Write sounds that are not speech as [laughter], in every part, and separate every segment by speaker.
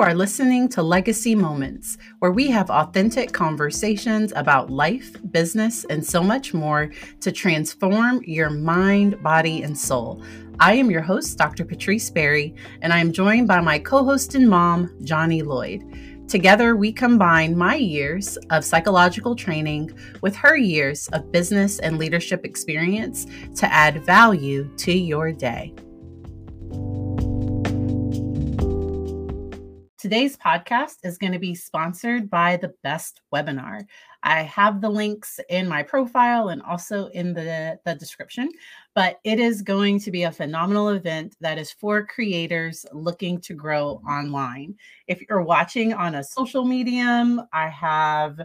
Speaker 1: You are listening to Legacy Moments, where we have authentic conversations about life, business, and so much more to transform your mind, body, and soul. I am your host, Dr. Patrice Berry, and I am joined by my co host and mom, Johnny Lloyd. Together, we combine my years of psychological training with her years of business and leadership experience to add value to your day. Today's podcast is going to be sponsored by the Best Webinar. I have the links in my profile and also in the, the description, but it is going to be a phenomenal event that is for creators looking to grow online. If you're watching on a social medium, I have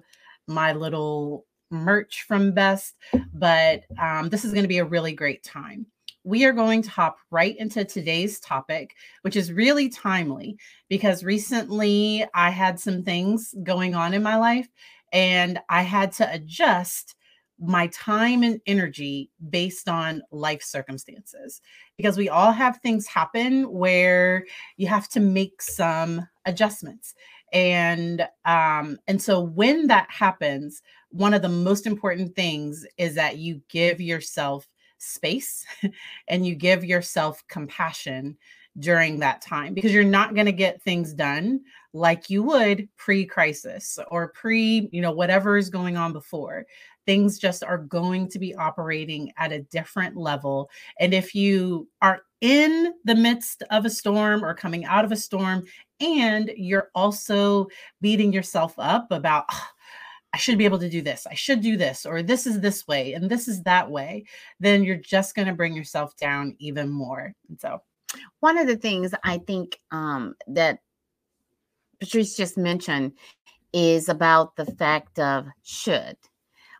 Speaker 1: my little merch from Best, but um, this is going to be a really great time we are going to hop right into today's topic, which is really timely because recently I had some things going on in my life and I had to adjust my time and energy based on life circumstances because we all have things happen where you have to make some adjustments. And um and so when that happens one of the most important things is that you give yourself space [laughs] and you give yourself compassion during that time because you're not going to get things done like you would pre-crisis or pre you know whatever is going on before. Things just are going to be operating at a different level and if you are in the midst of a storm or coming out of a storm and you're also beating yourself up about oh, I should be able to do this. I should do this, or this is this way, and this is that way, then you're just going to bring yourself down even more. And so,
Speaker 2: one of the things I think um, that Patrice just mentioned is about the fact of should.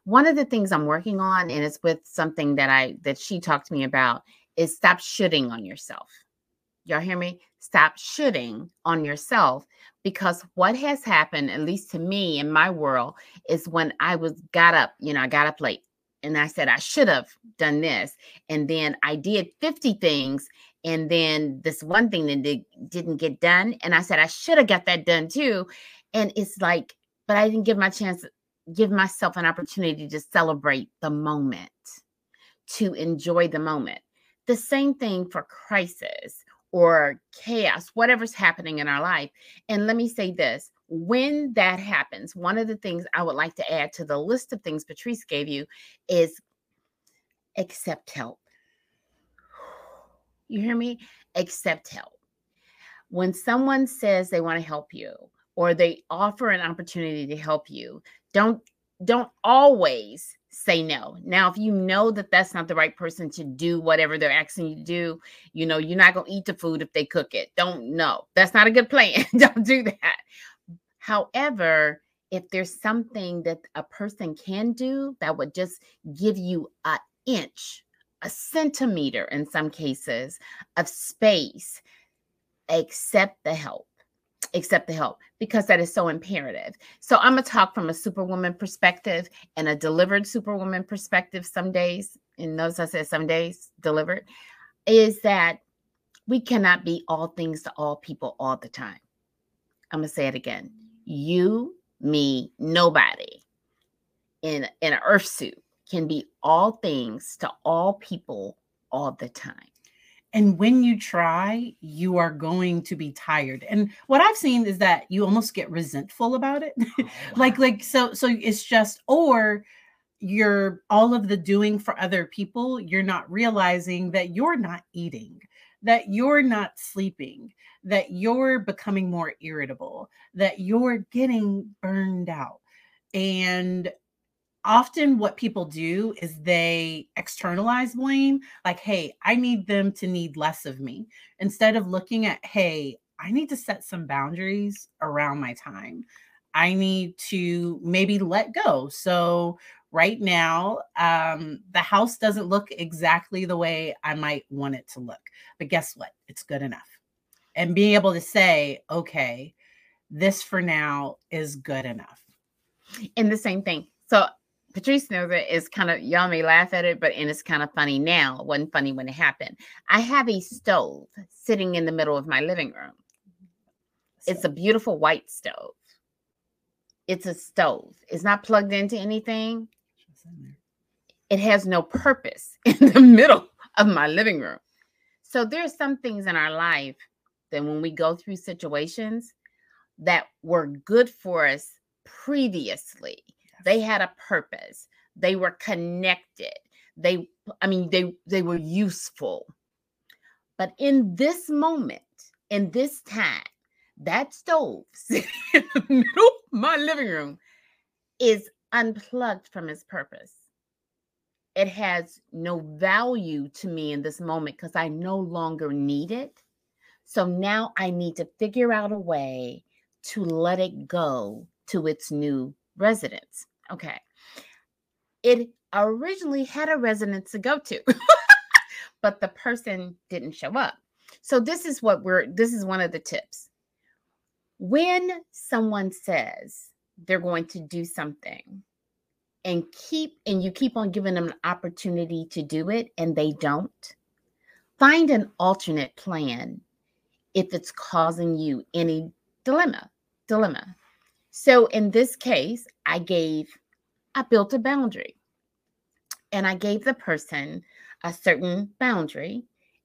Speaker 2: One of the things I'm working on, and it's with something that I that she talked to me about, is stop shooting on yourself. Y'all hear me? Stop shooting on yourself because what has happened, at least to me in my world, is when I was got up, you know, I got up late and I said I should have done this. And then I did 50 things. And then this one thing that did, didn't get done. And I said I should have got that done too. And it's like, but I didn't give my chance, give myself an opportunity to celebrate the moment, to enjoy the moment. The same thing for crisis or chaos, whatever's happening in our life. And let me say this when that happens, one of the things I would like to add to the list of things Patrice gave you is accept help. You hear me? Accept help. When someone says they want to help you or they offer an opportunity to help you, don't don't always say no. Now, if you know that that's not the right person to do whatever they're asking you to do, you know, you're not going to eat the food if they cook it. Don't know. That's not a good plan. [laughs] Don't do that. However, if there's something that a person can do that would just give you an inch, a centimeter in some cases of space, accept the help accept the help because that is so imperative. So I'm gonna talk from a superwoman perspective and a delivered superwoman perspective some days, and notice I said some days delivered, is that we cannot be all things to all people all the time. I'm gonna say it again. You, me, nobody in, in an earth suit can be all things to all people all the time.
Speaker 1: And when you try, you are going to be tired. And what I've seen is that you almost get resentful about it. [laughs] Oh, wow. like, like, so, so it's just, or you're all of the doing for other people, you're not realizing that you're not eating, that you're not sleeping, that you're becoming more irritable, that you're getting burned out. And often what people do is they externalize blame like hey i need them to need less of me instead of looking at hey i need to set some boundaries around my time. I need to maybe let go. So right now um, the house doesn't look exactly the way i might want it to look but guess what? It's good enough. And being able to say okay this for now is good enough.
Speaker 2: And the same thing. So Patrice knows it is kind of y'all may laugh at it, but and it's kind of funny now. It wasn't funny when it happened. I have a stove sitting in the middle of my living room. It's a beautiful white stove. It's a stove. It's not plugged into anything. It has no purpose [laughs] in the middle of my living room. So there's some things in our life that when we go through situations that were good for us previously, they had a purpose. They were connected. They I mean they they were useful. But in this moment, in this time, that stove [laughs] sitting in the middle of my living room is unplugged from its purpose. It has no value to me in this moment because I no longer need it. So now I need to figure out a way to let it go to its new residence. Okay. It originally had a residence to go to, [laughs] but the person didn't show up. So this is what we're this is one of the tips. When someone says they're going to do something and keep and you keep on giving them an opportunity to do it and they don't, find an alternate plan if it's causing you any dilemma, dilemma. So in this case, I gave I built a boundary. And I gave the person a certain boundary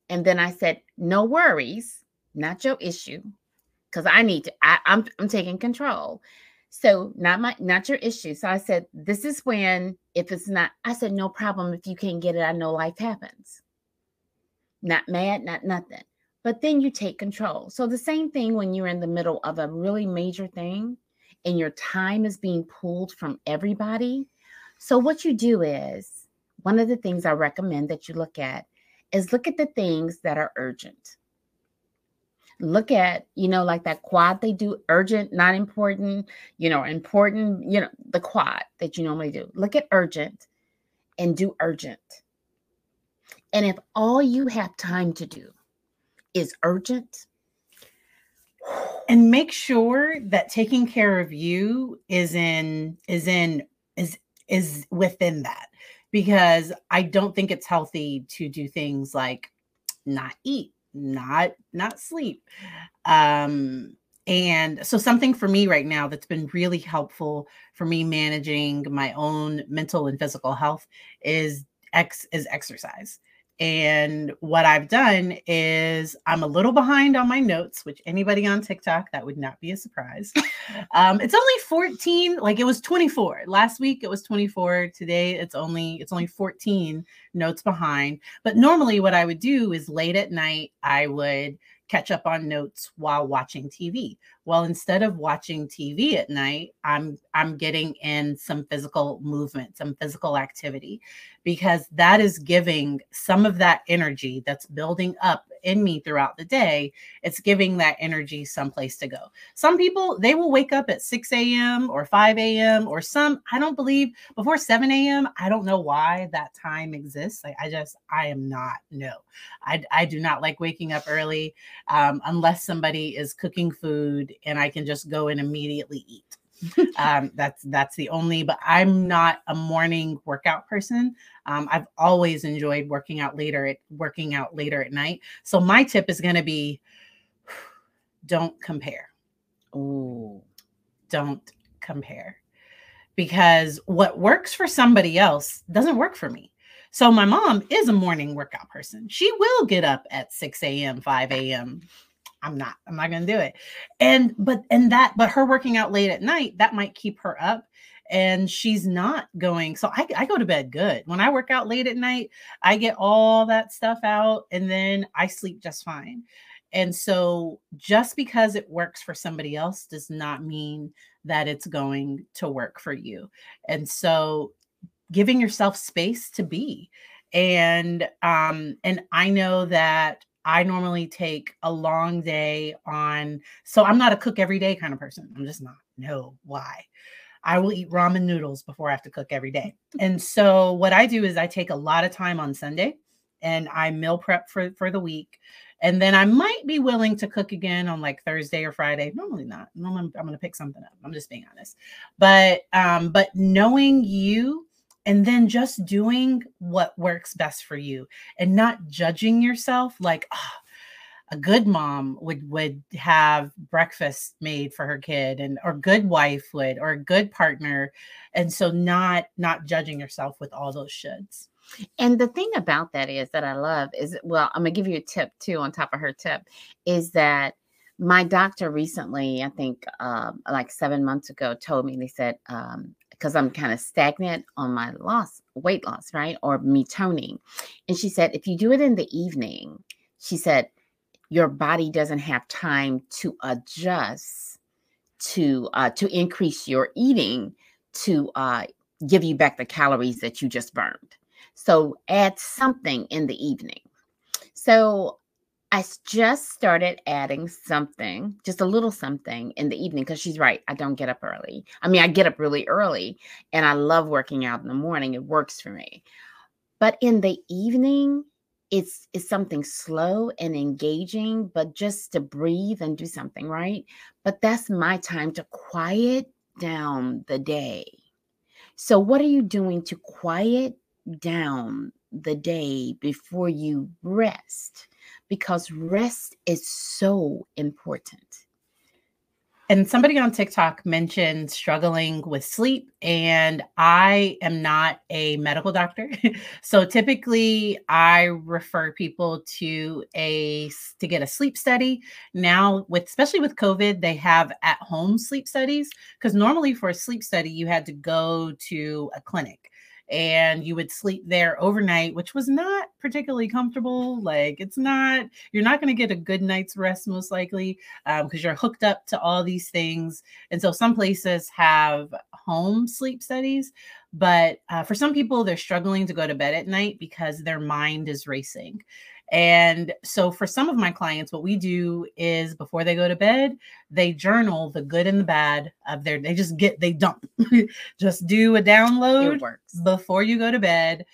Speaker 2: and then I said, no worries, not your issue. Cause I need to, I, I'm I'm taking control. So not my not your issue. So I said, this is when if it's not, I said, no problem. If you can't get it, I know life happens. Not mad, not nothing. But then you take control. So the same thing when you're in the middle of a really major thing and your time is being pulled from everybody. So what you do is one of the things I recommend that you look at is look at the things that are urgent. Look at, you know, like that quad they do urgent, not important, you know, important, you know, the quad that you normally do. Look at urgent and do urgent. And if all you have time to do is urgent,
Speaker 1: and make sure that taking care of you is in is in is is within that because I don't think it's healthy to do things like not eat, not not sleep. Um and so something for me right now that's been really helpful for me managing my own mental and physical health is X is exercise. And what I've done is I'm a little behind on my notes, which anybody on TikTok, that would not be a surprise. um, it's only 14, like it was 24. Last week it was 24. Today it's only it's only 14 notes behind. But normally what I would do is late at night, I would catch up on notes while watching TV. Well, instead of watching TV at night, I'm I'm getting in some physical movement, some physical activity because that is giving some of that energy that's building up in me throughout the day. It's giving that energy someplace to go. Some people, they will wake up at 6 a.m. or 5 a.m. or some, I don't believe before 7 a.m. I don't know why that time exists. Like, I just, I am not, no. I, I do not like waking up early um, unless somebody is cooking food and I can just go and immediately eat [laughs] um, that's that's the only. But I'm not a morning workout person. Um, I've always enjoyed working out later at working out later at night. So my tip is going to be, [sighs] don't compare.
Speaker 2: Oh,
Speaker 1: don't compare, because what works for somebody else doesn't work for me. So my mom is a morning workout person. She will get up at 6 a.m., 5 a.m. I'm not, I'm not going to do it. And, but, and that, but her working out late at night, that might keep her up and she's not going. So I, I go to bed good. When I work out late at night, I get all that stuff out and then I sleep just fine. And so just because it works for somebody else does not mean that it's going to work for you. And so giving yourself space to be and um and I know that I normally take a long day on. So I'm not a cook every day kind of person. I'm just not. No, why? I will eat ramen noodles before I have to cook every day. [laughs] And so what I do is I take a lot of time on Sunday and I meal prep for for the week. And then I might be willing to cook again on like Thursday or Friday. Normally not. Normally I'm, I'm going to pick something up. I'm just being honest. But um but knowing you and then just doing what works best for you and not judging yourself like oh, a good mom would would have breakfast made for her kid and or good wife would or a good partner and so not not judging yourself with all those shoulds.
Speaker 2: And the thing about that is that i love is well i'm gonna give you a tip too on top of her tip is that my doctor recently i think um, like seven months ago told me they said um, because I'm kind of stagnant on my loss, weight loss, right? Or me toning. And she said, if you do it in the evening, she said, your body doesn't have time to adjust to uh, to increase your eating to uh, give you back the calories that you just burned. So add something in the evening. So I just started adding something, just a little something in the evening because she's right. I don't get up early. I mean, I get up really early and I love working out in the morning. It works for me. But in the evening, it's it's something slow and engaging, but just to breathe and do something, right? But that's my time to quiet down the day. So what are you doing to quiet down the day before you rest? Because rest is so important
Speaker 1: and somebody on TikTok mentioned struggling with sleep, and I am not a medical doctor. [laughs] so typically I refer people to a to get a sleep study. Now with especially with COVID, they have at-home sleep studies because normally for a sleep study you had to go to a clinic and you would sleep there overnight, which was not particularly comfortable. Like it's not, you're not going to get a good night's rest most likely because um, you're hooked up to all these things. And so some places have home sleep studies, but uh, for some people, they're struggling to go to bed at night because their mind is racing. And so for some of my clients, what we do is before they go to bed, they journal the good and the bad of their, they just get, they dump, [laughs] just do a download before you go to bed.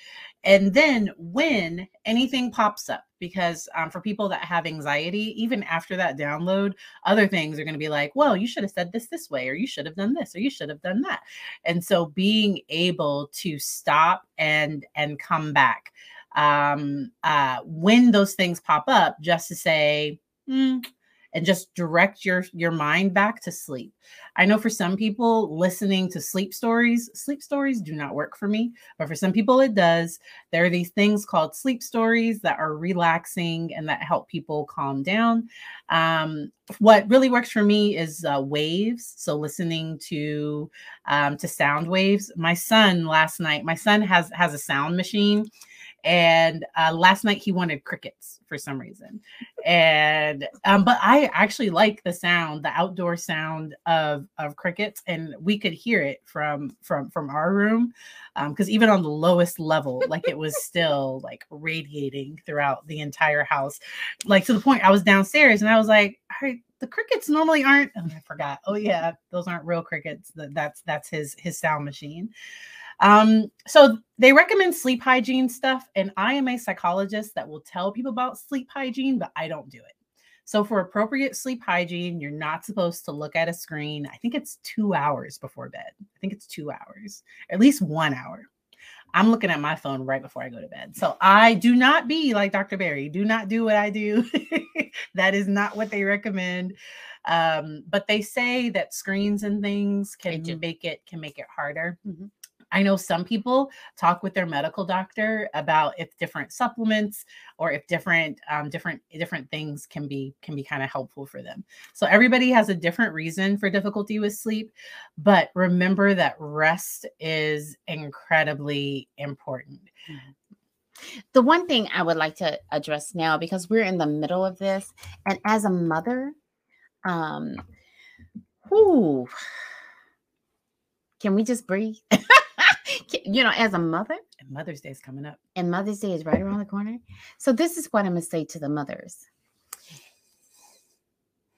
Speaker 1: And then when anything pops up, because um, for people that have anxiety, even after that download, other things are going to be like, well, you should have said this this way, or you should have done this, or you should have done that. And so being able to stop and and come back um, uh, when those things pop up, just to say, mm, and just direct your your mind back to sleep. I know for some people listening to sleep stories, sleep stories do not work for me, but for some people it does. There are these things called sleep stories that are relaxing and that help people calm down. Um, what really works for me is uh, waves, so listening to um, to sound waves. My son last night, my son has has a sound machine and uh, last night he wanted crickets for some reason. And um, but i actually like the sound the outdoor sound of of crickets and we could hear it from from from our room because um, even on the lowest level like it was [laughs] still like radiating throughout the entire house. Like to the point i was downstairs and i was like all right the crickets normally aren't oh, i forgot. Oh yeah those aren't real crickets. That's that's his his sound machine um, so they recommend sleep hygiene stuff, and I am a psychologist that will tell people about sleep hygiene, but I don't do it. So, for appropriate sleep hygiene, you're not supposed to look at a screen. I think it's two hours before bed. I think it's two hours, at least one hour. I'm looking at my phone right before I go to bed. So I do not be like Dr. Berry. Do not do what I do. [laughs] that is not what they recommend. Um, but they say that screens and things can make it can make it harder. Mm-hmm. I know some people talk with their medical doctor about if different supplements or if different um, different different things can be can be kind of helpful for them. So everybody has a different reason for difficulty with sleep, but remember that rest is incredibly important.
Speaker 2: Mm-hmm. The one thing I would like to address now because we're in the middle of this, and as a mother, um, whoo, can we just breathe? [laughs] you know, as a mother.
Speaker 1: And Mother's Day is coming up.
Speaker 2: And Mother's Day is right around the corner. So this is what I'm going to say to the mothers.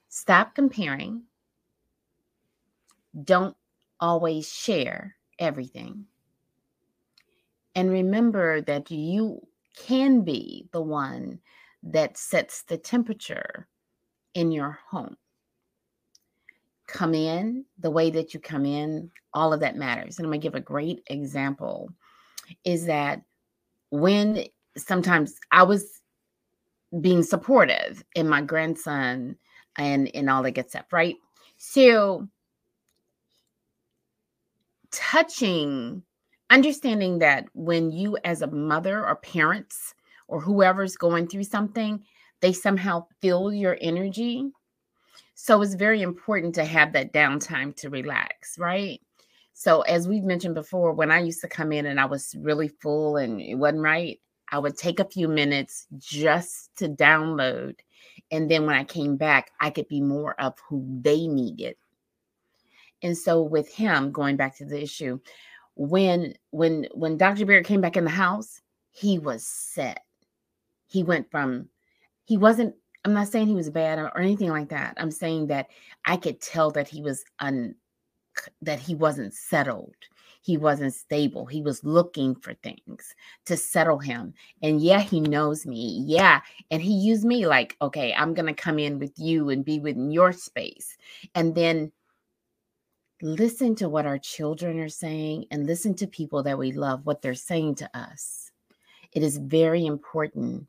Speaker 2: Stop comparing. Don't always share everything. And remember that you can be the one that sets the temperature in your home come in, the way that you come in, all of that matters. And I'm going to give a great example is that when sometimes I was being supportive in my grandson and and all that good stuff, right? So touching, understanding that when you as a mother or parents or whoever's going through something, they somehow feel your energy. So it's very important to have that downtime to relax, right? So as we've mentioned before, when I used to come in and I was really full and it wasn't right, I would take a few minutes just to download. And then when I came back, I could be more of who they needed. And so with him, going back to the issue, when when when Dr. Barrett came back in the house, he was set. He went from he wasn't I'm not saying he was bad or anything like that. I'm saying that I could tell that he was un that he wasn't settled he wasn't stable. He was looking for things to settle him. And yeah, he knows me. Yeah. And he used me like, okay, I'm going to come in with you and be within your space. And then listen to what our children are saying and listen to people that we love, what they're saying to us. It is very important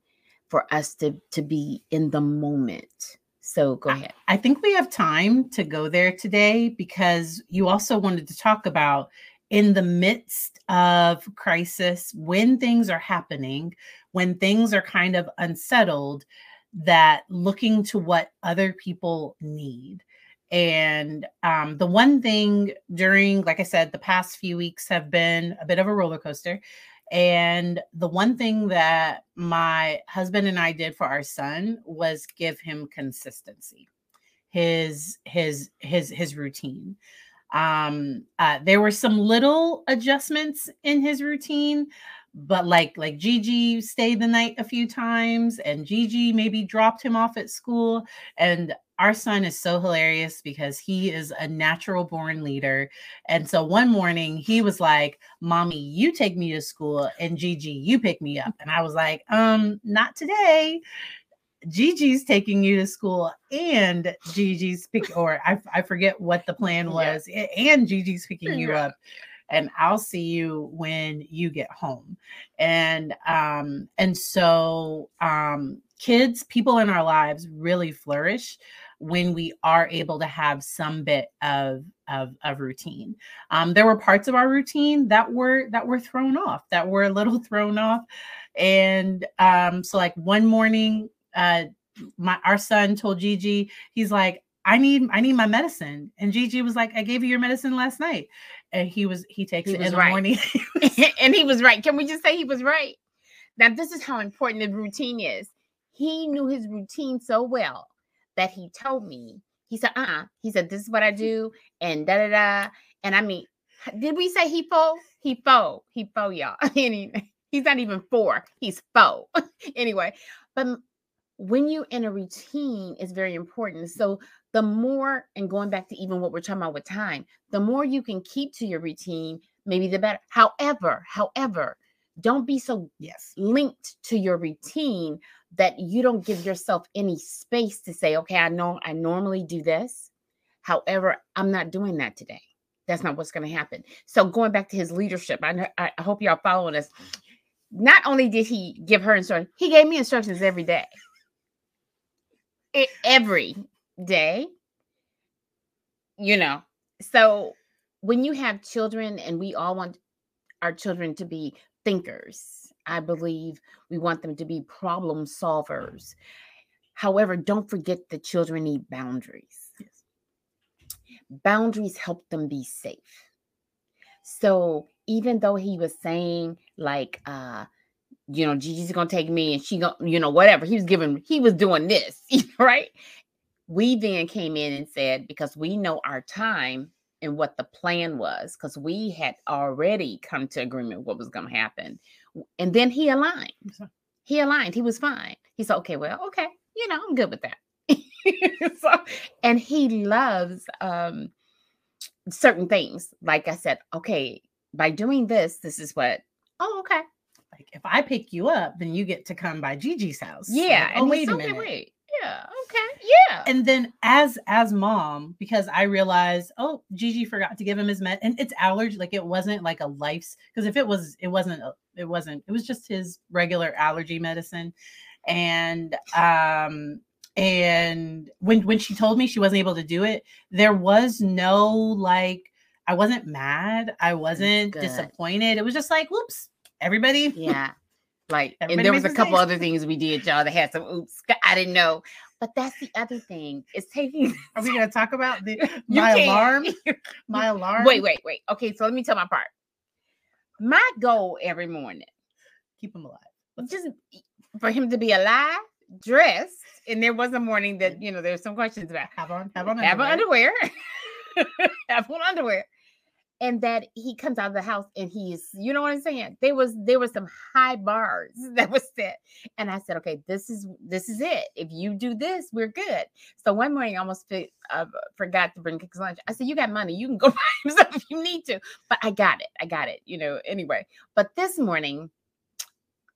Speaker 2: for us to, to be in the moment. So go ahead.
Speaker 1: I think we have time to go there today because you also wanted to talk about in the midst of crisis, when things are happening, when things are kind of unsettled, that looking to what other people need. And um, the one thing during, like I said, the past few weeks have been a bit of a roller coaster. And the one thing that my husband and I did for our son was give him consistency, his his his his routine. Um, uh, there were some little adjustments in his routine, but like like Gigi stayed the night a few times, and Gigi maybe dropped him off at school. And our son is so hilarious because he is a natural born leader. And so one morning he was like, Mommy, you take me to school, and Gigi, you pick me up. And I was like, um, not today. Gigi's taking you to school and Gigi's pick or I, I forget what the plan was yeah. and Gigi's picking you up and I'll see you when you get home. And um and so um kids people in our lives really flourish when we are able to have some bit of of, of routine. Um, there were parts of our routine that were that were thrown off, that were a little [laughs] thrown off. And um, so like one morning uh my our son told Gigi, he's like, I need I need my medicine. And Gigi was like, I gave you your medicine last night. And he was he takes he it in right. the morning. [laughs] [laughs]
Speaker 2: and he was right. Can we just say he was right? Now, this is how important the routine is. He knew his routine so well that he told me, he said, uh-uh. He said, This is what I do, and da da da. And I mean, did we say he four? He four. He four, y'all. [laughs] he, he's not even four. He's four. anyway, but when you're in a routine is very important. So the more, and going back to even what we're talking about with time, the more you can keep to your routine, maybe the better. However, however, don't be so yes linked to your routine that you don't give yourself any space to say, okay, I know I normally do this. However, I'm not doing that today. That's not what's going to happen. So going back to his leadership, I, I hope y'all following us. Not only did he give her instructions, he gave me instructions every day it, every day. You know, so when you have children, and we all want our children to be thinkers, I believe we want them to be problem solvers. However, don't forget the children need boundaries. Yes. Boundaries help them be safe. So even though he was saying like uh you know, Gigi's gonna take me and she gonna, you know, whatever. He was giving, he was doing this, [laughs] right? We then came in and said, because we know our time and what the plan was, because we had already come to agreement what was gonna happen. And then he aligned. He aligned, he was fine. He said, okay, well, okay, you know, I'm good with that. [laughs] so, and he loves um certain things. Like I said, okay, by doing this, this is what, oh, okay
Speaker 1: like if I pick you up, then you get to come by Gigi's house.
Speaker 2: Yeah.
Speaker 1: Like, oh, wait a minute.
Speaker 2: Wait. Yeah. Okay. Yeah.
Speaker 1: And then as as mom, because I realized, oh, Gigi forgot to give him his med, and it's allergy. Like it wasn't like a life's because if it was, it wasn't. It wasn't. It was just his regular allergy medicine. and um and when when she told me she wasn't able to do it there was no like i wasn't mad i wasn't disappointed it was just like whoops everybody
Speaker 2: Yeah. Like, and there was a couple other things we did, y'all, that had some oops. I didn't know. But that's the other thing. It's taking [laughs]
Speaker 1: are we going to talk about the [laughs] my alarm [laughs] my alarm
Speaker 2: Wait, wait, wait. Okay, so let me tell my part. My goal every morning,
Speaker 1: keep him alive
Speaker 2: just for him to be alive, dressed, and there was a morning that you know there's some questions about
Speaker 1: have on have on
Speaker 2: have on
Speaker 1: underwear.
Speaker 2: underwear, have on underwear, and that he comes out of the house and he's you know what I'm saying? There was there was some high bars [laughs] that was set, and I said, okay, this is this is it. If you do this, we're good. So one morning, I almost fi- uh, forgot to bring Kix lunch. I said, you got money, you can go [laughs] buy stuff if you need to, but I got it, I got it, you know. Anyway, but this morning,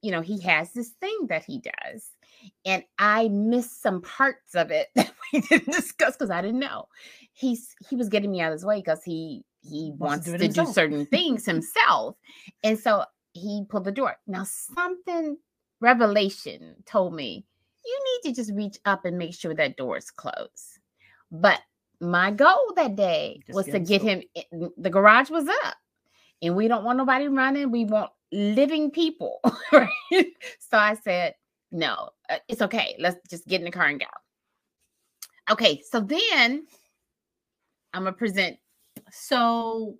Speaker 2: you know, he has this thing that he does. And I missed some parts of it [laughs] that we didn't discuss because I didn't know. He's he was getting me out of his way because he he
Speaker 1: Wants
Speaker 2: wants,
Speaker 1: to do
Speaker 2: to do, certain things [laughs] himself. And so he pulled the door. Now something revelation told me you need to just reach up and make sure that door is closed. But my goal that day
Speaker 1: Just
Speaker 2: was
Speaker 1: get
Speaker 2: to get him in, the garage was up and we don't want nobody running. We want living people, [laughs] right? So I said, no, uh, it's okay. Let's just get in the car and go. Okay, so then I'm gonna present
Speaker 1: so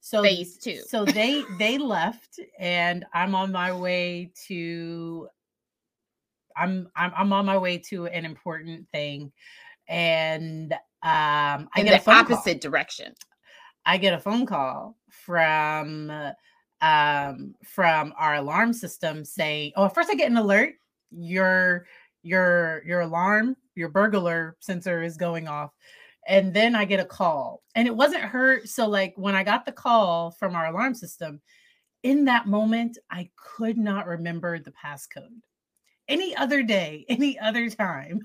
Speaker 1: so
Speaker 2: phase two.
Speaker 1: so they they left and i'm on my way to i'm i'm, I'm on my way to an important thing and um i
Speaker 2: in
Speaker 1: get a
Speaker 2: the
Speaker 1: phone call.
Speaker 2: opposite direction.
Speaker 1: i get a phone call from um from our alarm system saying oh first i get an alert your your your alarm your burglar sensor is going off and then i get a call and it wasn't her so like when i got the call from our alarm system in that moment i could not remember the passcode any other day [laughs] any other time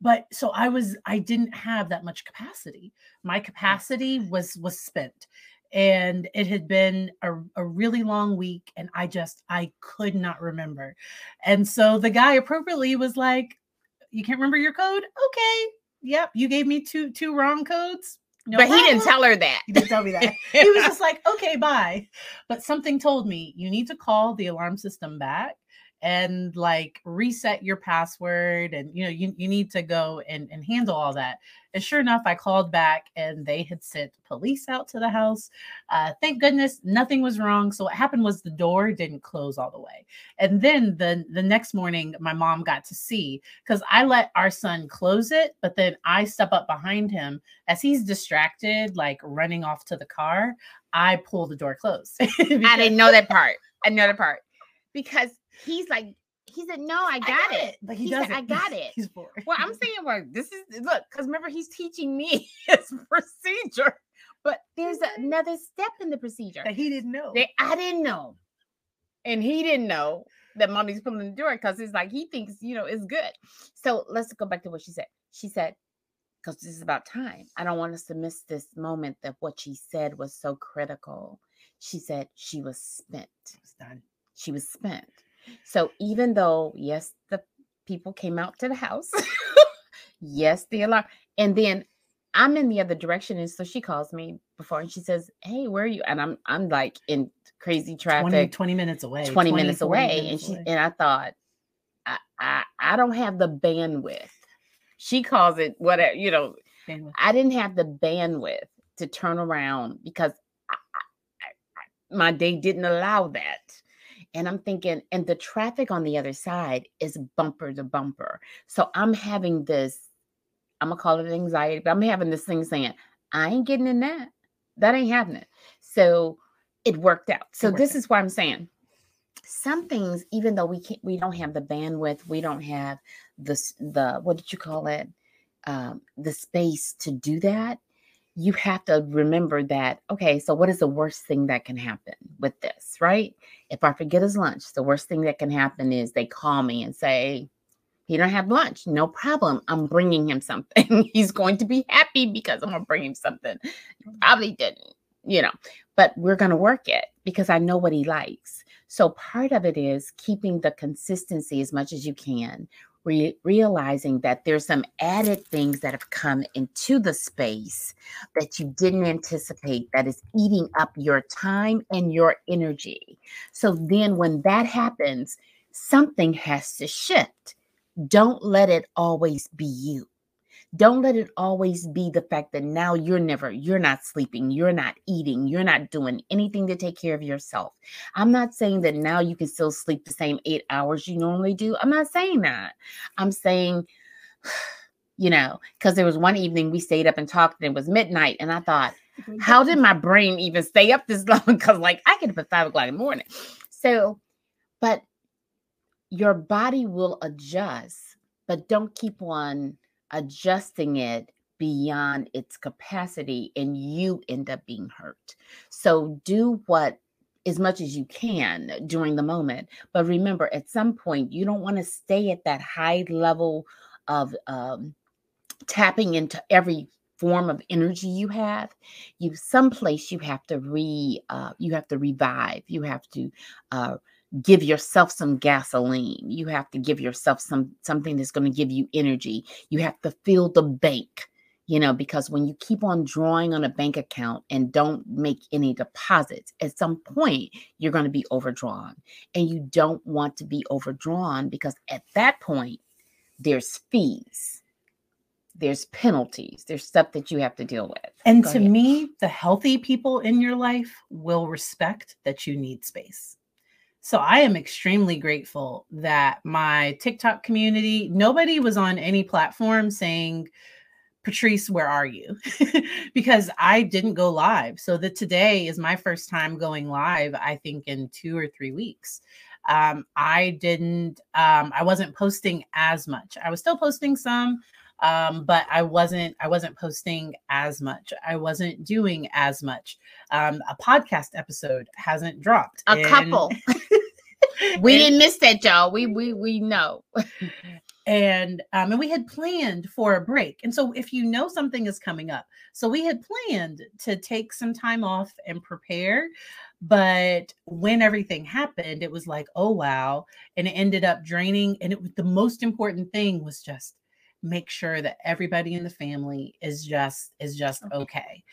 Speaker 1: but so i was i didn't have that much capacity. My capacity was was spent and it had been a, a really long week and i just i could not remember and so the guy appropriately was like you can't remember your code? Okay yep you gave me two two wrong codes? No
Speaker 2: but he didn't tell her that.
Speaker 1: he didn't tell me that. He was just like okay bye. But something told me you need to call the alarm system back and like reset your password and you know you, you need to go and, and handle all that. And sure enough i called back and they had sent police out to the house. Uh, thank goodness nothing was wrong. So what happened was the door didn't close all the way. And then the the next morning my mom got to see because i let our son close it but then i step up behind him. As he's distracted like running off to the car i pull the door closed [laughs]
Speaker 2: I didn't know that part. I know that part. Because he's like, he said, "No, I got, it."
Speaker 1: but he,
Speaker 2: He said,
Speaker 1: doesn't
Speaker 2: "I [laughs] got it."
Speaker 1: he's bored
Speaker 2: Well, I'm [laughs] saying, well, this is look, because remember, he's teaching me [laughs] his procedure, but there's mm-hmm. another step in the procedure
Speaker 1: that he didn't know
Speaker 2: that I didn't know, and he didn't know that mommy's pulling the door because it's like he thinks, you know, it's good. So let's go back to what she said. She said, because this is about time. I don't want us to miss this moment that what she said was so critical. She said she was spent.
Speaker 1: it's done
Speaker 2: She was spent. So even though, yes, the people came out to the house, [laughs] yes, the alarm, and then I'm in the other direction, and so she calls me before, and she says, "Hey, where are you?" And I'm I'm like in crazy traffic,
Speaker 1: 20 minutes away
Speaker 2: 20 minutes
Speaker 1: 40
Speaker 2: away, and she
Speaker 1: away.
Speaker 2: and I thought, I, I I don't have the bandwidth. She calls it whatever, you know.
Speaker 1: Bandwidth.
Speaker 2: I didn't have the bandwidth to turn around because I, I- my day didn't allow that. And I'm thinking, and the traffic on the other side is bumper to bumper. So I'm having this, I'm gonna call it anxiety, but I'm having this thing saying, I ain't getting in that. That ain't happening. So it worked out. So
Speaker 1: worked
Speaker 2: this
Speaker 1: out.
Speaker 2: is why I'm saying some things, even though we can't, we don't have the bandwidth, we don't have the the what did you call it? Um, the space to do that. You have to remember that. Okay, so what is the worst thing that can happen with this, right? If I forget his lunch, the worst thing that can happen is they call me and say, he don't have lunch. No problem. I'm bringing him something. [laughs] He's going to be happy because I'm gonna bring him something. Probably didn't, you know, but we're gonna work it because I know what he likes. So part of it is keeping the consistency as much as you can, re- realizing that there's some added things that have come into the space that you didn't anticipate that is eating up your time and your energy. So then when that happens, something has to shift. Don't let it always be you. Don't let it always be the fact that now you're never, you're not sleeping, you're not eating, you're not doing anything to take care of yourself. I'm not saying that now you can still sleep the same eight hours you normally do. I'm not saying that. I'm saying, [sighs] you know, because there was one evening we stayed up and talked and it was midnight. And I thought, how did my brain even stay up this [laughs] long? Because, like, I get up at five o'clock in the morning. So, but your body will adjust, but don't keep on adjusting it beyond its capacity and you end up being hurt. So do what as much as you can during the moment. But remember, at some point, you don't want to stay at that high level of um, tapping into every form of energy you have you someplace you have to re uh, you have to revive you have to uh, give yourself some gasoline. You have to give yourself some something that's going to give you energy. You have to fill the bank, you know, because when you keep on drawing on a bank account and don't make any deposits, at some point you're going to be overdrawn. And you don't want to be overdrawn because at that point there's fees. There's penalties. There's stuff that you have to deal with.
Speaker 1: And Go to ahead. me, the healthy people in your life will respect that you need space so I am extremely grateful that my TikTok community, nobody was on any platform saying, Patrice, where are you? [laughs] because I didn't go live. So that today is my first time going live, I think in two or three weeks. Um, I didn't, um, I wasn't posting as much. I was still posting some, um, but I wasn't I wasn't posting as much. I wasn't doing as much. Um, a podcast episode hasn't dropped.
Speaker 2: A couple. [laughs] we and, didn't miss that, y'all. We we we know. [laughs]
Speaker 1: and um, and we had planned for a break. And so if you know something is coming up, so we had planned to take some time off and prepare. But when everything happened, it was like, oh wow, and it ended up draining. And it was the most important thing was just make sure that everybody in the family is just is just okay.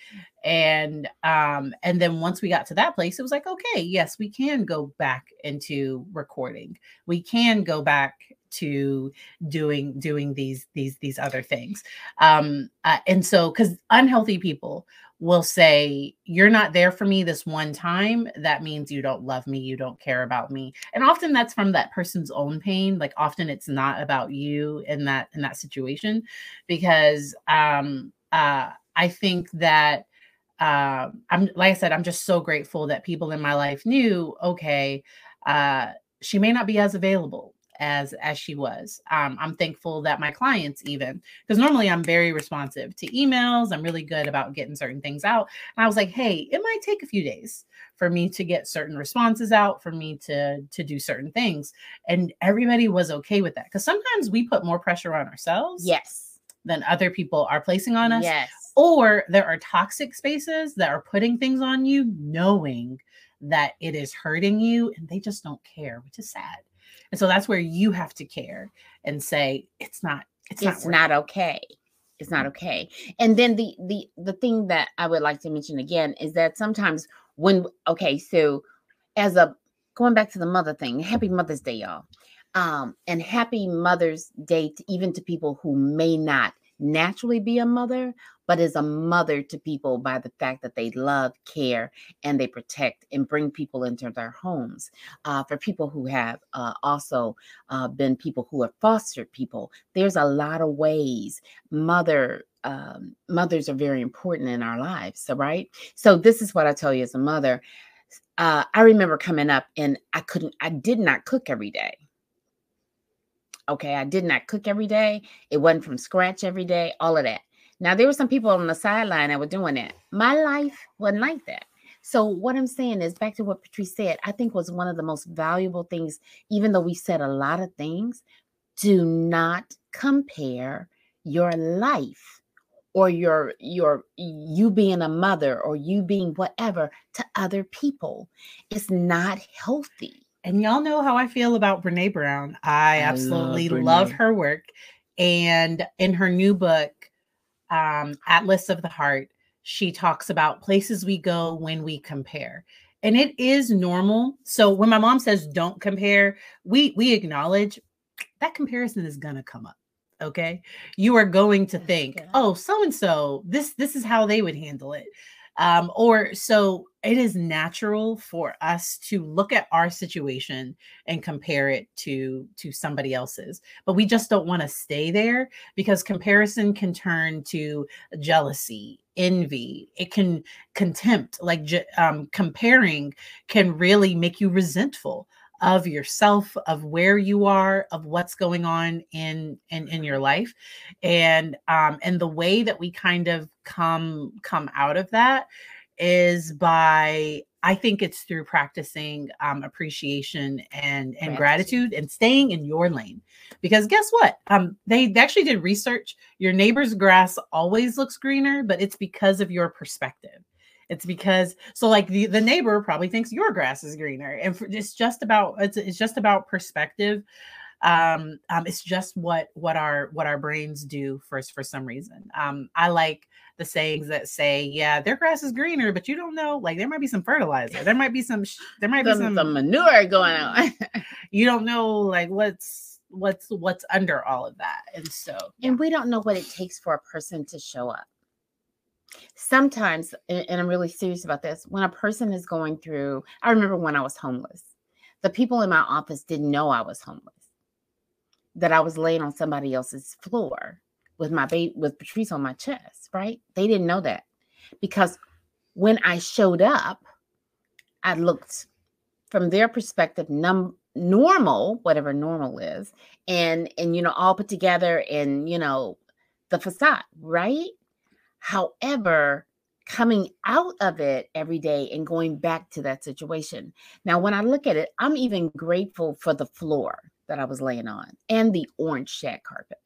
Speaker 1: and um and then once we got to that place it was like okay yes we can go back into recording. We can go back to doing doing these these these other things um uh, and so because unhealthy people will say, You're not there for me this one time. That means you don't love me. You don't care about me. And often that's from that person's own pain. Like often it's not about you in that in that situation. Because um uh I think that uh, I'm like I said, I'm just so grateful that people in my life knew, okay, uh, she may not be as available as as she was. Um, i'm thankful that my clients even because normally i'm very responsive to emails i'm really good about getting certain things out and i was like hey it might take a few days for me to get certain responses out for me to to do certain things and everybody was okay with that because sometimes we put more pressure on ourselves
Speaker 2: yes.
Speaker 1: than other people are placing on us
Speaker 2: yes.
Speaker 1: or there are toxic spaces that are putting things on you knowing that it is hurting you and they just don't care which is sad and so that's where you have to care and say it's not
Speaker 2: it's, it's not, not okay. It's not okay. And then the the the thing that I would like to mention again is that sometimes when okay, so as a going back to the mother thing, happy Mother's Day, y'all. Um, and happy Mother's Day to, even to people who may not naturally be a mother, but is a mother to people by the fact that they love, care, and they protect and bring people into their homes. Uh, for people who have uh, also uh, been people who have fostered people, there's a lot of ways mother um, mothers are very important in our lives. So, right. So, this is what I tell you as a mother. Uh, I remember coming up and I couldn't, I did not cook every day. Okay, I did not cook every day. It wasn't from scratch every day, all of that. Now, there were some people on the sideline that were doing that. My life wasn't like that. So, what I'm saying is back to what Patrice said, I think was one of the most valuable things, even though we said a lot of things, do not compare your life or your your you being a mother or you being whatever to other people it's not healthy
Speaker 1: and y'all know how I feel about Brene Brown. I, I absolutely love, love, her work. And in her new book, um, Atlas of the Heart, she talks about places we go when we compare. And it is normal. So when my mom says don't compare, we we acknowledge that comparison is gonna come up. Okay. You are going to think, oh, so and so, this this is how they would handle it um, or so it is natural for us to look at our situation and compare it to to somebody else's but we just don't want to stay there because comparison can turn to jealousy envy it can contempt like um, comparing can really make you resentful of yourself of where you are of what's going on in in, in your life and um and the way that we kind of come come out of that is by I think it's through practicing um, appreciation and and gratitude. gratitude and staying in your lane. Because guess what? Um, they, they actually did research. Your neighbor's grass always looks greener, but it's because of your perspective. It's because so like the, the neighbor probably thinks your grass is greener, and for, it's just about it's it's just about perspective. Um, um, it's just what what our what our brains do first for some reason. Um, I like the sayings that say, "Yeah, their grass is greener, but you don't know. Like there might be some fertilizer, there might be some there might some, be some,
Speaker 2: some manure going on. [laughs]
Speaker 1: you don't know like what's what's what's under all of that, and so
Speaker 2: and we don't know what it takes for a person to show up sometimes, and I'm really serious about this, when a person is going through, I remember when I was homeless, the people in my office didn't know I was homeless, that I was laying on somebody else's floor with my baby, with Patrice on my chest, right? They didn't know that because when I showed up, I looked from their perspective num normal whatever normal is and and you know all put together and you know the facade right However, coming out of it every day and going back to that situation. Now, when I look at it, I'm even grateful for the floor that I was laying on and the orange shag carpet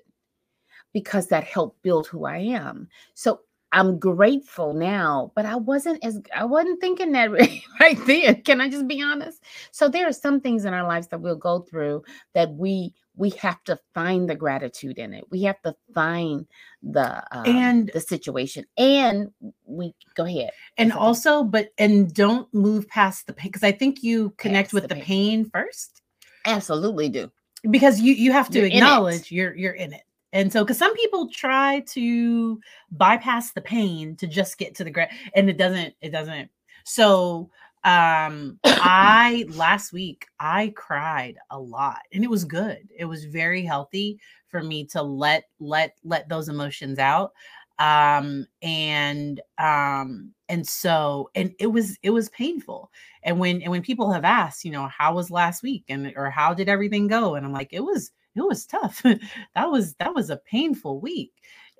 Speaker 2: because that helped build who I am. So I'm grateful now, but I wasn't as I wasn't thinking that [laughs] right then. Can I just be honest? So there are some things in our lives that we'll go through that we we have to find the gratitude in it. We have to find the um, and the situation. And we go ahead.
Speaker 1: And also, but and don't move past the pain because I think you connect past with the pain. pain. first.
Speaker 2: Absolutely do.
Speaker 1: Because you you have to you're acknowledge you're you're in it. And so, because some people try to bypass the pain to just get to the gra- and it doesn't, it doesn't. So, um i last week i cried a lot and it was good. It was very healthy for me to let let let those emotions out. Um and um and so and it was it was painful. And when and when people have asked you know how was last week? and or how did everything go? and i'm like it was it was tough. [laughs] That was that was a painful week.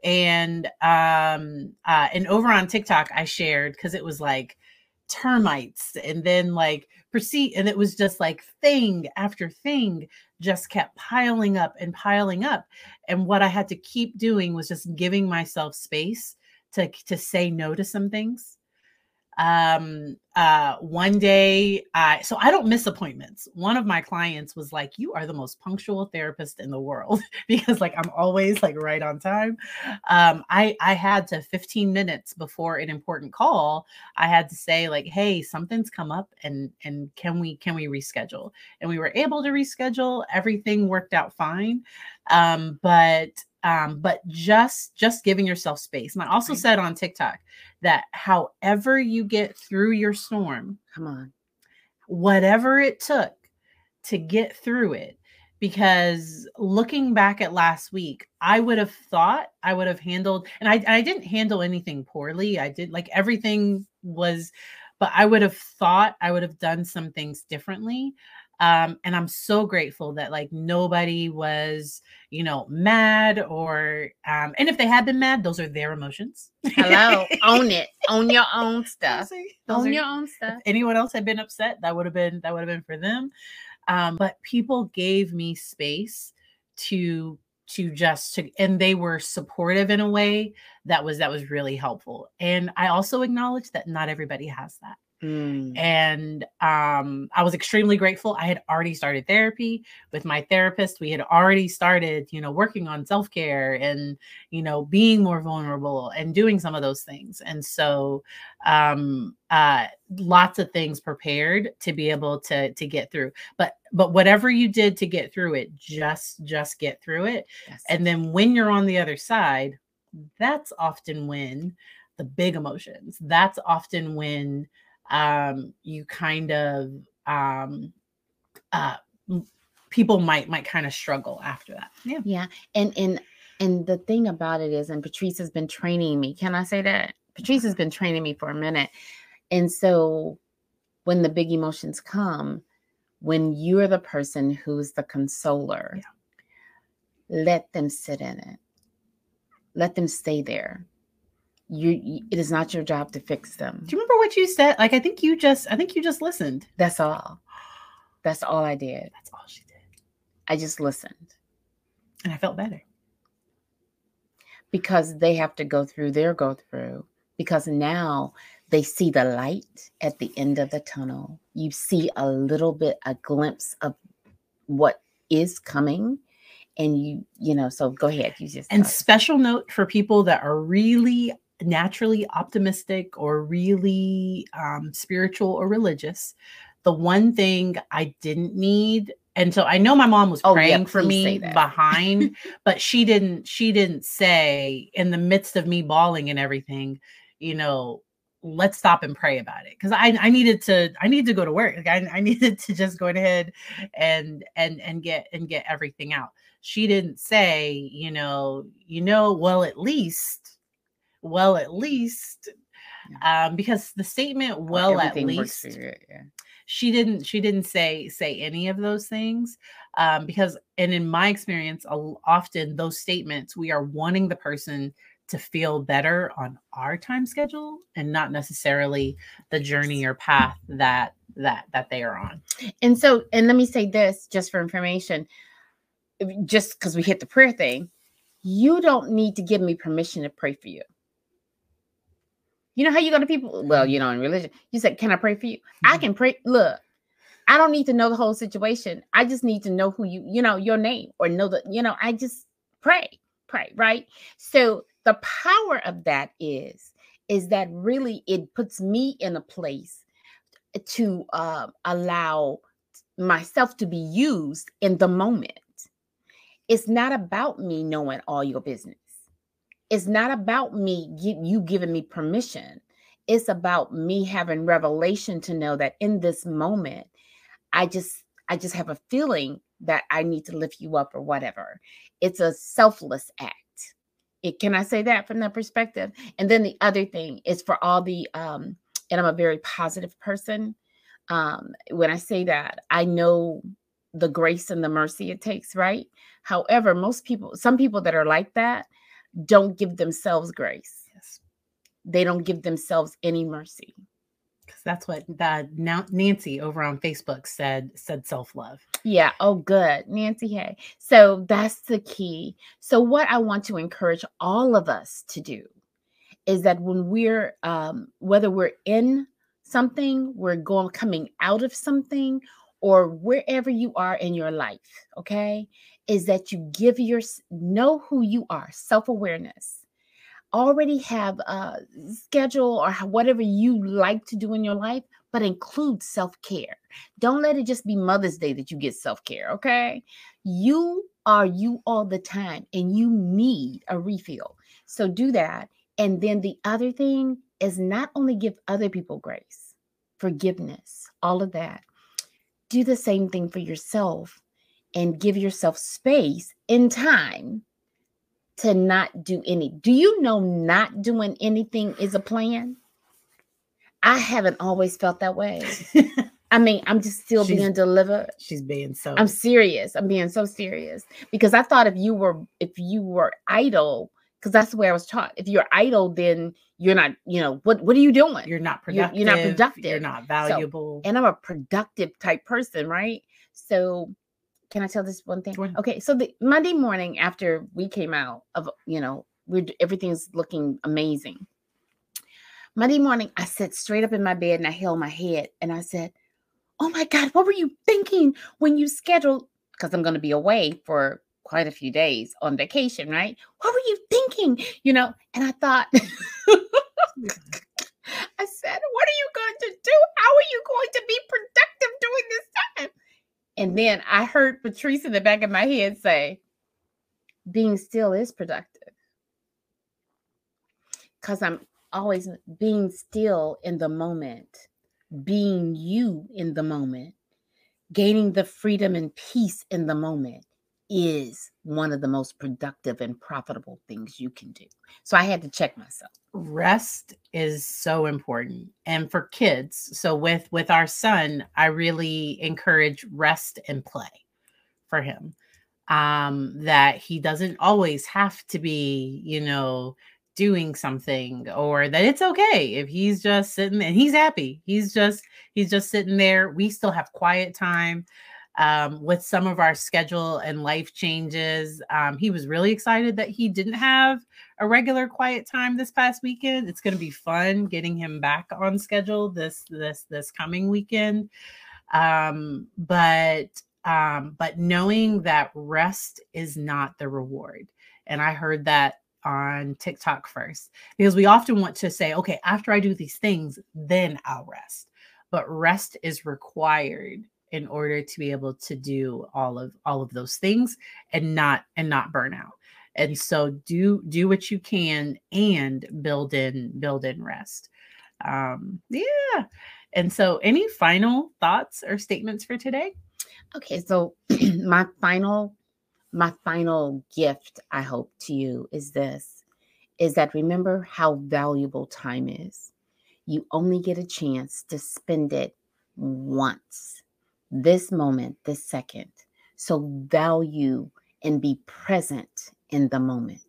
Speaker 1: And um uh and over on tiktok i shared because it was like termites and then like proceed and it was just like thing after thing just kept piling up and piling up and what i had to keep doing was just giving myself space to to say no to some things um uh one day i so i don't miss appointments. One of my clients was like you are the most punctual therapist in the world [laughs] because like i'm always like right on time. Um i i had to 15 minutes before an important call i had to say like hey something's come up and and can we can we reschedule? And we were able to reschedule. Everything worked out fine. Um but um, but just just giving yourself space. And I also right. said on TikTok that however you get through your storm,
Speaker 2: come on,
Speaker 1: whatever it took to get through it. Because looking back at last week, I would have thought I would have handled, and I, I didn't handle anything poorly. I did like everything was, but I would have thought I would have done some things differently. Um, and I'm so grateful that like nobody was, you know, mad or um, and if they had been mad, those are their emotions. [laughs]
Speaker 2: Hello, own it, own your own stuff, own
Speaker 1: are,
Speaker 2: your own stuff.
Speaker 1: Anyone else had been upset, that would have been that would have been for them. Um, but people gave me space to to just to and they were supportive in a way that was that was really helpful and i also acknowledge that not everybody has that
Speaker 2: Mm.
Speaker 1: and um, I was extremely grateful. I had already started therapy with my therapist. We had already started, you know, working on self care and you know being more vulnerable and doing some of those things. And so, um, uh, lots of things prepared to be able to to get through. But but whatever you did to get through it, just just get through it.
Speaker 2: Yes.
Speaker 1: And then when you're on the other side, that's often when the big emotions. That's often when um, you kind of um, uh, people might might kind of struggle after that. Yeah.
Speaker 2: Yeah, and and and the thing about it is, and Patrice has been training me. Can I say that? Patrice has been training me for a minute, and so when the big emotions come, when you're the person who's the consoler, let them sit in it. Let them stay there. You, it is not your job to fix them.
Speaker 1: Do you remember what you said? Like I think you just I think you just listened.
Speaker 2: That's all. That's all I did.
Speaker 1: That's all she did.
Speaker 2: I just listened
Speaker 1: And I felt better.
Speaker 2: because they have to go through their go through because now they see the light at the end of the tunnel. You see a little bit, a glimpse of what is coming. And you, you know, so go ahead. You just
Speaker 1: And
Speaker 2: talk.
Speaker 1: special note for people that are really naturally optimistic or really um, spiritual or religious. The one thing I didn't need, and so I know my mom was
Speaker 2: Oh, yeah,
Speaker 1: praying for me behind, [laughs] but she didn't. She didn't say in the midst of me bawling and everything, you know, let's stop and pray about it because I, I needed to I needed to go to work. Like I, I [laughs] needed to just go ahead and and and get and get everything out. She didn't say, you know, you know, well at least, well at least, um, because the statement "well at least"
Speaker 2: you, yeah.
Speaker 1: she didn't she didn't say say any of those things um, because and in my experience often those statements we are wanting the person to feel better on our time schedule and not necessarily the journey or path that that that they are on
Speaker 2: And so, and let me say this just for information, just because we hit the prayer thing, you don't need to give me permission to pray for you. You know how you go to people? Well, you know, in religion, you say, Can I pray for you? I
Speaker 1: Mhm.
Speaker 2: can pray. Look, I don't need to know the whole situation. I just need to know who you, you know, your name or know that, you know, I just pray, pray, right? So the power of that is, is that really it puts me in a place to uh, allow myself to be used in the moment. It's not about me knowing all your business. It's not about me you giving me permission. It's about me having revelation to know that in this moment, I just I just have a feeling that I need to lift you up or whatever. It's a selfless act. It, can I say that from that perspective? And then the other thing is for all the um, and I'm a very positive person. Um, when I say that, I know the grace and the mercy it takes, right? However, most people, some people that are like that, don't give themselves grace.
Speaker 1: yes
Speaker 2: They don't give themselves any mercy.
Speaker 1: because that's what that now nancy over on facebook said said self-love
Speaker 2: Yeah. Oh, good. Nancy Hay. So that's the key. So, what I want to encourage all of us to do is that when we're, um, whether we're in something, we're going coming out of something, or wherever you are in your life, okay, is that you give your know who you are, self awareness. Already have a schedule or whatever you like to do in your life, but include self care. Don't let it just be Mother's Day that you get self care, okay? You are you all the time and you need a refill. So do that. And then the other thing is not only give other people grace, forgiveness, all of that. Do the same thing for yourself and give yourself space and time to not do any. Do you know not doing anything is a plan? I haven't always felt that way. [laughs] I mean, I'm just still
Speaker 1: She's-
Speaker 2: being delivered.
Speaker 1: she's being so
Speaker 2: I'm serious. I'm being so serious because I thought if you were if you were idle, because that's the way I was taught. If you're idle, then you're not. You know what? What are you doing?
Speaker 1: you're not
Speaker 2: You're-
Speaker 1: productive
Speaker 2: you're not productive.
Speaker 1: you're not valuable
Speaker 2: and I'm a productive type person, right? So, can I tell this one thing? Okay, so the Monday morning after we came out of, you know, we're everything's looking amazing. Monday morning, I sat straight up in my bed and I held my head and I said, Oh my God, what were you thinking when you scheduled? Because I'm going to be away for quite a few days on vacation, right? What were you thinking? You know, and I thought, [laughs] I said, What are you going to do? How are you going to be productive during this time? And then I heard Patrice in the back of my head say, Being still is productive. Because I'm always being still in the moment, being you in the moment, gaining the freedom and peace in the moment is one of the most productive and profitable things you can do. So I had to check myself.
Speaker 1: Rest is so important. And for kids, so with with our son, I really encourage rest and play for him. Um that he doesn't always have to be, you know, doing something or that it's okay if he's just sitting and he's happy. He's just he's just sitting there. We still have quiet time um, with some of our schedule and life changes. Um, he was really excited that he didn't have a regular quiet time this past weekend. It's going to be fun getting him back on schedule this this this coming weekend. Um, but um, but knowing that rest is not the reward, and I heard that on TikTok first because we often want to say, okay, after I do these things, then I'll rest. But rest is required in order to be able to do all of all of those things and not and not burn out. And so do do what you can and build in build in rest. Um yeah. And so any final thoughts or statements for today?
Speaker 2: Okay, so [clears throat] my final my final gift, I hope, to you is this is that remember how valuable time is. You only get a chance to spend it once, this moment, this second. So value and be present in the moment.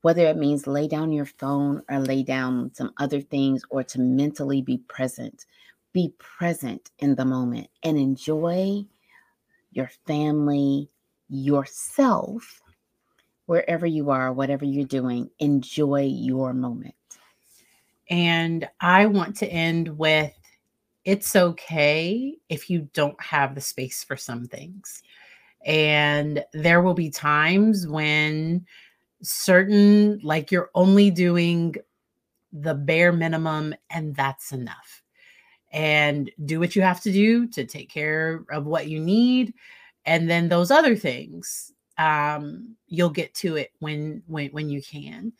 Speaker 2: Whether it means lay down your phone or lay down some other things or to mentally be present, be present in the moment and enjoy your family, yourself wherever you are, whatever you're doing. Enjoy your moment.
Speaker 1: And I want to end with it's okay if you don't have the space for some things. And there will be times when certain, like you're only doing the bare minimum and that's enough. And do what you have to do to take care of what you need and then those other things um, you'll get to it when when when you can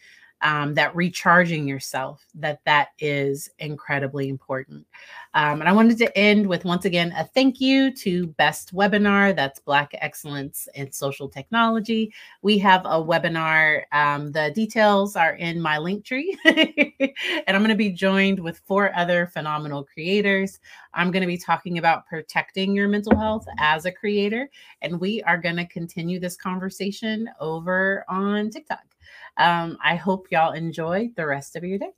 Speaker 1: um, that recharging yourself that that is incredibly important. Um, and i wanted to end with once again a thank you to best webinar that's black excellence in social technology. We have a webinar um, the details are in my link tree [laughs] and i'm going to be joined with four other phenomenal creators. I'm going to be talking about protecting your mental health as a creator and we are going to continue this conversation over on tiktok um, I hope y'all enjoy the rest of your day.